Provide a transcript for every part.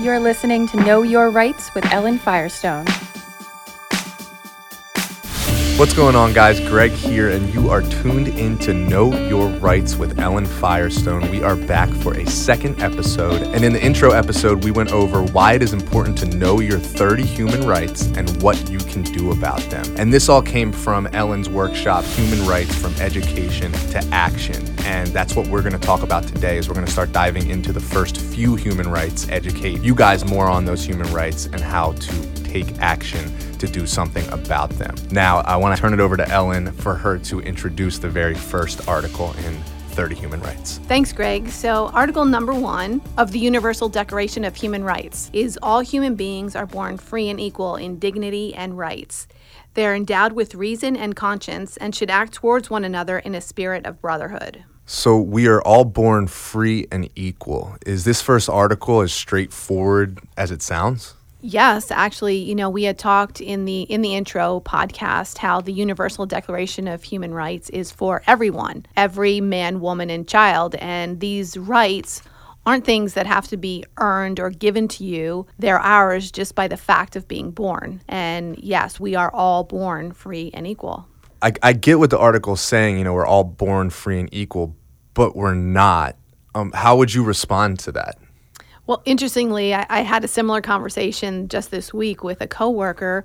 You're listening to Know Your Rights with Ellen Firestone. What's going on, guys? Greg here, and you are tuned in to Know Your Rights with Ellen Firestone. We are back for a second episode, and in the intro episode, we went over why it is important to know your 30 human rights and what you can do about them. And this all came from Ellen's workshop, Human Rights from Education to Action. And that's what we're going to talk about today is we're going to start diving into the first few human rights, educate you guys more on those human rights and how to take action to do something about them. Now, I want to turn it over to Ellen for her to introduce the very first article in 30 Human Rights. Thanks, Greg. So, Article number one of the Universal Declaration of Human Rights is all human beings are born free and equal in dignity and rights. They are endowed with reason and conscience and should act towards one another in a spirit of brotherhood. So, we are all born free and equal. Is this first article as straightforward as it sounds? Yes, actually, you know, we had talked in the in the intro podcast how the Universal Declaration of Human Rights is for everyone, every man, woman and child, and these rights aren't things that have to be earned or given to you. They're ours just by the fact of being born. And yes, we are all born free and equal. I, I get what the article's saying, you know, we're all born free and equal, but we're not. Um, how would you respond to that? Well, interestingly, I, I, had a similar conversation just this week with a coworker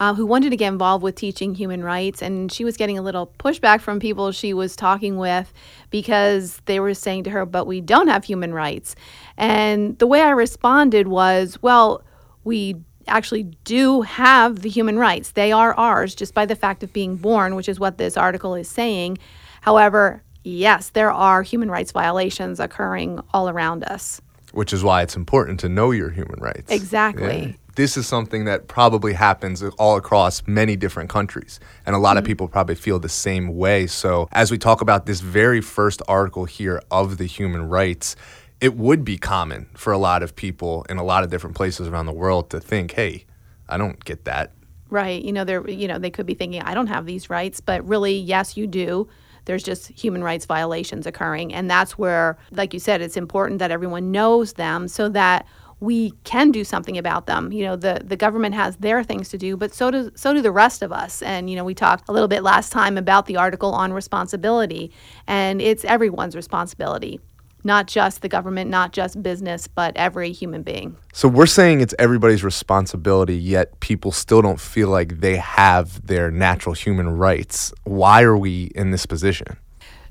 uh, who wanted to get involved with teaching human rights, and she was getting a little pushback from people she was talking with because they were saying to her, "But we don't have human rights." And the way I responded was, "Well, we." Actually, do have the human rights. They are ours just by the fact of being born, which is what this article is saying. However, yes, there are human rights violations occurring all around us which is why it's important to know your human rights. Exactly. Yeah. This is something that probably happens all across many different countries. And a lot mm-hmm. of people probably feel the same way. So, as we talk about this very first article here of the human rights, it would be common for a lot of people in a lot of different places around the world to think, hey, I don't get that. Right. You know, they're you know, they could be thinking, I don't have these rights, but really, yes, you do there's just human rights violations occurring. And that's where, like you said, it's important that everyone knows them so that we can do something about them. You know, the, the government has their things to do, but so do so do the rest of us. And you know, we talked a little bit last time about the article on responsibility, and it's everyone's responsibility not just the government, not just business, but every human being. So we're saying it's everybody's responsibility, yet people still don't feel like they have their natural human rights. Why are we in this position?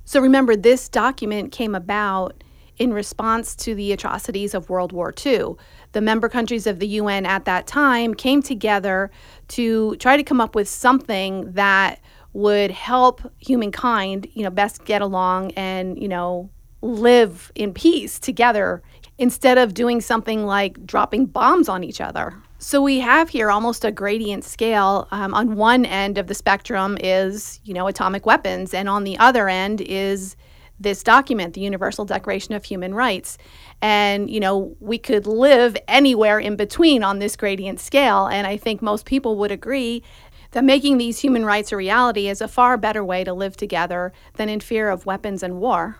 So remember, this document came about in response to the atrocities of World War II. The member countries of the UN at that time came together to try to come up with something that would help humankind, you know, best get along and, you know, live in peace together instead of doing something like dropping bombs on each other. So we have here almost a gradient scale. Um, on one end of the spectrum is, you know, atomic weapons, and on the other end is this document, the Universal Declaration of Human Rights. And, you know, we could live anywhere in between on this gradient scale. And I think most people would agree that making these human rights a reality is a far better way to live together than in fear of weapons and war.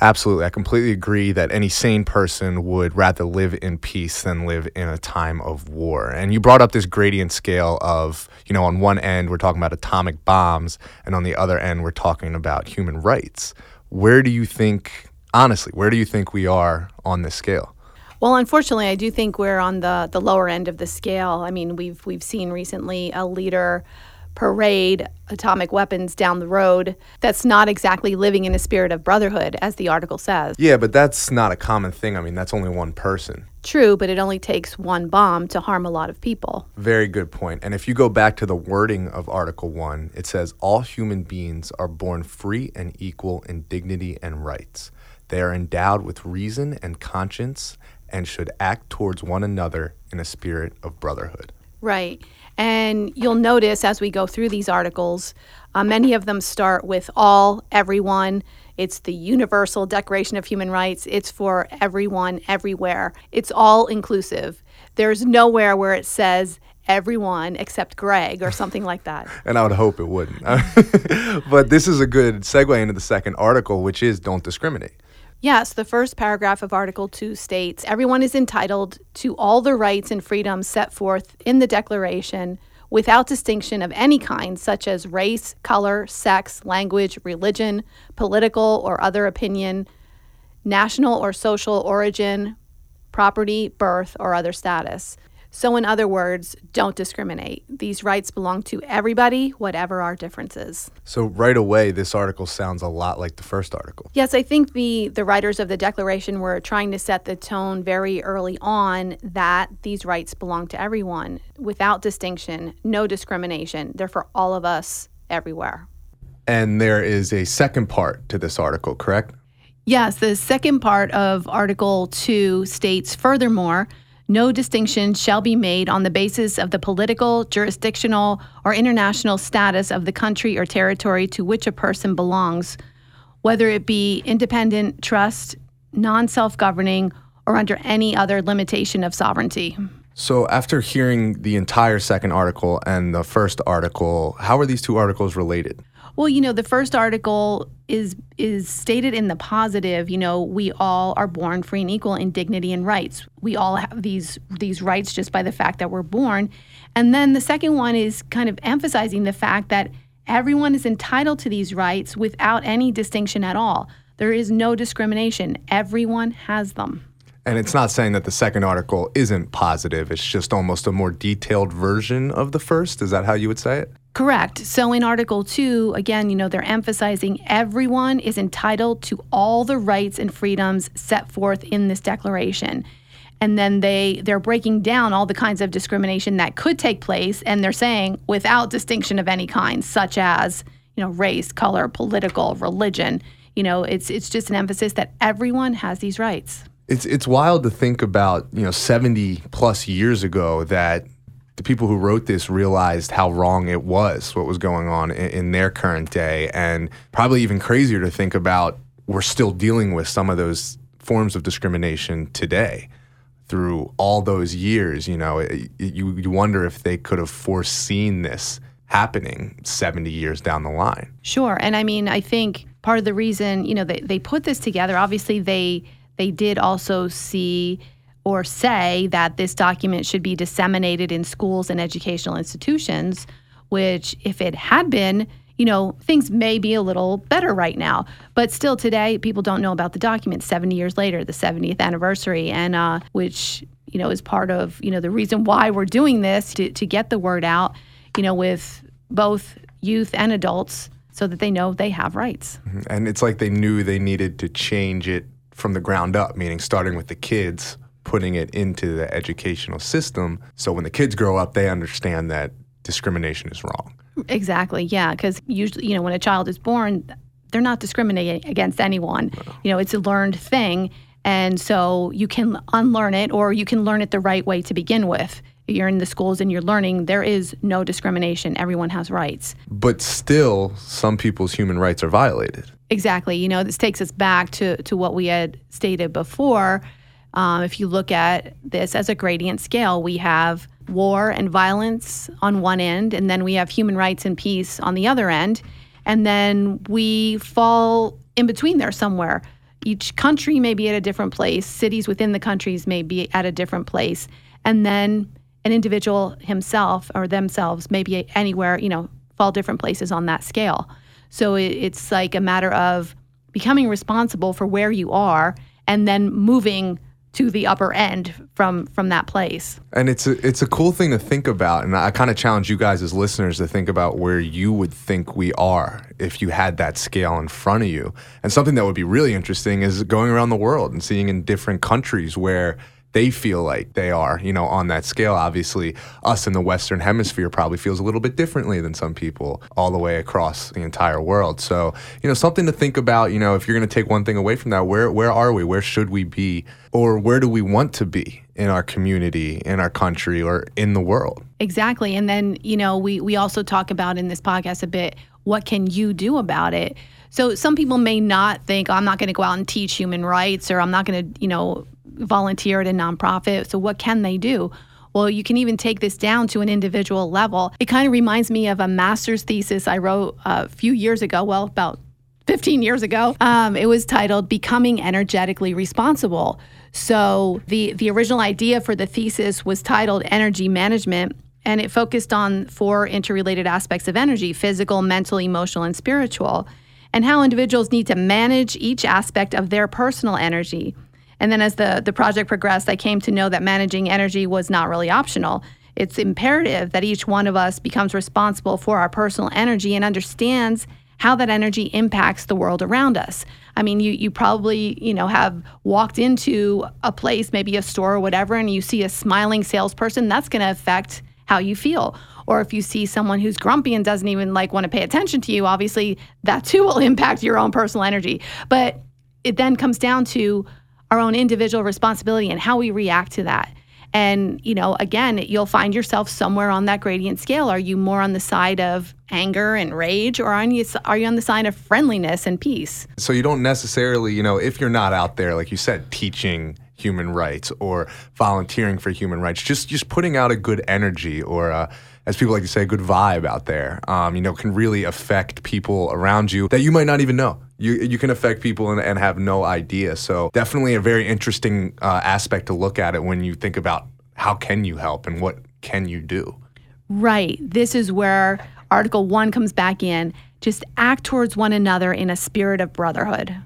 Absolutely. I completely agree that any sane person would rather live in peace than live in a time of war. And you brought up this gradient scale of, you know, on one end we're talking about atomic bombs, and on the other end we're talking about human rights. Where do you think, honestly, where do you think we are on this scale? Well, unfortunately, I do think we're on the, the lower end of the scale. I mean, we've we've seen recently a leader parade atomic weapons down the road that's not exactly living in a spirit of brotherhood, as the article says. Yeah, but that's not a common thing. I mean, that's only one person. True, but it only takes one bomb to harm a lot of people. Very good point. And if you go back to the wording of Article 1, it says all human beings are born free and equal in dignity and rights. They are endowed with reason and conscience and should act towards one another in a spirit of brotherhood. Right. And you'll notice as we go through these articles, uh, many of them start with all, everyone. It's the Universal Declaration of Human Rights. It's for everyone, everywhere. It's all inclusive. There's nowhere where it says everyone except Greg or something like that. and I would hope it wouldn't. but this is a good segue into the second article, which is don't discriminate. Yes, the first paragraph of Article 2 states everyone is entitled to all the rights and freedoms set forth in the Declaration without distinction of any kind, such as race, color, sex, language, religion, political or other opinion, national or social origin, property, birth, or other status. So, in other words, don't discriminate. These rights belong to everybody, whatever our differences. So, right away, this article sounds a lot like the first article. Yes, I think the, the writers of the Declaration were trying to set the tone very early on that these rights belong to everyone without distinction, no discrimination. They're for all of us everywhere. And there is a second part to this article, correct? Yes, the second part of Article 2 states furthermore, no distinction shall be made on the basis of the political, jurisdictional, or international status of the country or territory to which a person belongs, whether it be independent, trust, non self governing, or under any other limitation of sovereignty. So, after hearing the entire second article and the first article, how are these two articles related? Well, you know, the first article is is stated in the positive. You know, we all are born free and equal in dignity and rights. We all have these these rights just by the fact that we're born. And then the second one is kind of emphasizing the fact that everyone is entitled to these rights without any distinction at all. There is no discrimination. Everyone has them. And it's not saying that the second article isn't positive. It's just almost a more detailed version of the first. Is that how you would say it? Correct. So in Article 2, again, you know, they're emphasizing everyone is entitled to all the rights and freedoms set forth in this declaration. And then they they're breaking down all the kinds of discrimination that could take place and they're saying without distinction of any kind, such as, you know, race, color, political, religion. You know, it's it's just an emphasis that everyone has these rights. It's it's wild to think about, you know, 70 plus years ago that the people who wrote this realized how wrong it was, what was going on in, in, their current day. And probably even crazier to think about, we're still dealing with some of those forms of discrimination today through all those years. You know, it, it, you, you wonder if they could have foreseen this happening 70 years down the line. Sure. And I mean, I think part of the reason, you know, they, they put this together, obviously, they, they did also see or say that this document should be disseminated in schools and educational institutions, which, if it had been, you know, things may be a little better right now. But still, today, people don't know about the document 70 years later, the 70th anniversary, and uh, which, you know, is part of, you know, the reason why we're doing this to, to get the word out, you know, with both youth and adults so that they know they have rights. Mm-hmm. And it's like they knew they needed to change it from the ground up, meaning starting with the kids putting it into the educational system so when the kids grow up they understand that discrimination is wrong. Exactly yeah because usually you know when a child is born they're not discriminating against anyone. No. you know it's a learned thing and so you can unlearn it or you can learn it the right way to begin with. You're in the schools and you're learning there is no discrimination everyone has rights. But still some people's human rights are violated. Exactly you know this takes us back to to what we had stated before um, if you look at this as a gradient scale, we have war and violence on one end, and then we have human rights and peace on the other end. And then we fall in between there somewhere. Each country may be at a different place, cities within the countries may be at a different place. And then an individual himself or themselves may be anywhere, you know, fall different places on that scale. So it, it's like a matter of becoming responsible for where you are and then moving to the upper end from from that place. And it's a it's a cool thing to think about and I kind of challenge you guys as listeners to think about where you would think we are if you had that scale in front of you. And something that would be really interesting is going around the world and seeing in different countries where they feel like they are, you know, on that scale. Obviously, us in the Western Hemisphere probably feels a little bit differently than some people all the way across the entire world. So, you know, something to think about. You know, if you're going to take one thing away from that, where where are we? Where should we be? Or where do we want to be in our community, in our country, or in the world? Exactly. And then, you know, we we also talk about in this podcast a bit what can you do about it? So some people may not think, oh, I'm not going to go out and teach human rights or I'm not going to, you know, volunteer at a nonprofit. So, what can they do? Well, you can even take this down to an individual level. It kind of reminds me of a master's thesis I wrote a few years ago, well, about 15 years ago. Um, it was titled Becoming Energetically Responsible. So the, the original idea for the thesis was titled Energy Management, and it focused on four interrelated aspects of energy physical, mental, emotional, and spiritual, and how individuals need to manage each aspect of their personal energy. And then as the, the project progressed, I came to know that managing energy was not really optional. It's imperative that each one of us becomes responsible for our personal energy and understands how that energy impacts the world around us. I mean, you you probably, you know, have walked into a place, maybe a store or whatever, and you see a smiling salesperson, that's going to affect how you feel. Or if you see someone who's grumpy and doesn't even like want to pay attention to you, obviously that too will impact your own personal energy. But it then comes down to our own individual responsibility and how we react to that. And, you know, again, you'll find yourself somewhere on that gradient scale. Are you more on the side of anger and rage, or are you, are you on the side of friendliness and peace? So you don't necessarily, you know, if you're not out there, like you said, teaching human rights or volunteering for human rights, just just putting out a good energy or uh, as people like to say, a good vibe out there, um, you know, can really affect people around you that you might not even know. You, you can affect people and, and have no idea. So definitely a very interesting uh, aspect to look at it when you think about how can you help and what can you do. Right. This is where Article 1 comes back in. Just act towards one another in a spirit of brotherhood.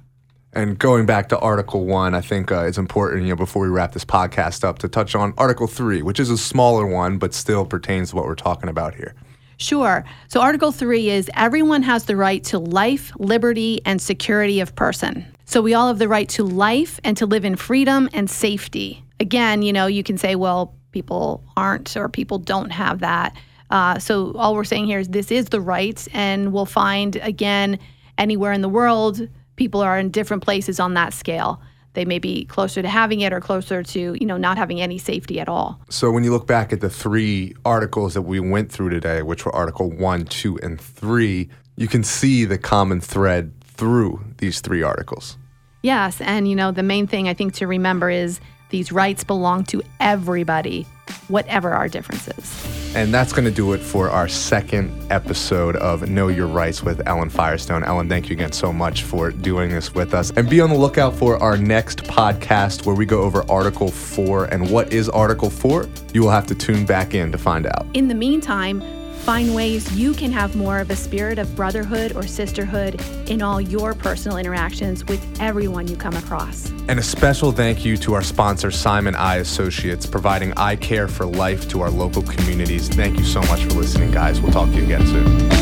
And going back to Article 1, I think uh, it's important, you know, before we wrap this podcast up, to touch on Article 3, which is a smaller one, but still pertains to what we're talking about here. Sure. So, Article 3 is everyone has the right to life, liberty, and security of person. So, we all have the right to life and to live in freedom and safety. Again, you know, you can say, well, people aren't or people don't have that. Uh, so, all we're saying here is this is the right, and we'll find, again, anywhere in the world, people are in different places on that scale. They may be closer to having it or closer to, you know, not having any safety at all. So when you look back at the three articles that we went through today, which were Article 1, 2, and 3, you can see the common thread through these three articles. Yes, and you know, the main thing I think to remember is these rights belong to everybody, whatever our differences. And that's going to do it for our second episode of Know Your Rights with Ellen Firestone. Ellen, thank you again so much for doing this with us. And be on the lookout for our next podcast where we go over Article 4. And what is Article 4? You will have to tune back in to find out. In the meantime, Find ways you can have more of a spirit of brotherhood or sisterhood in all your personal interactions with everyone you come across. And a special thank you to our sponsor, Simon Eye Associates, providing eye care for life to our local communities. Thank you so much for listening, guys. We'll talk to you again soon.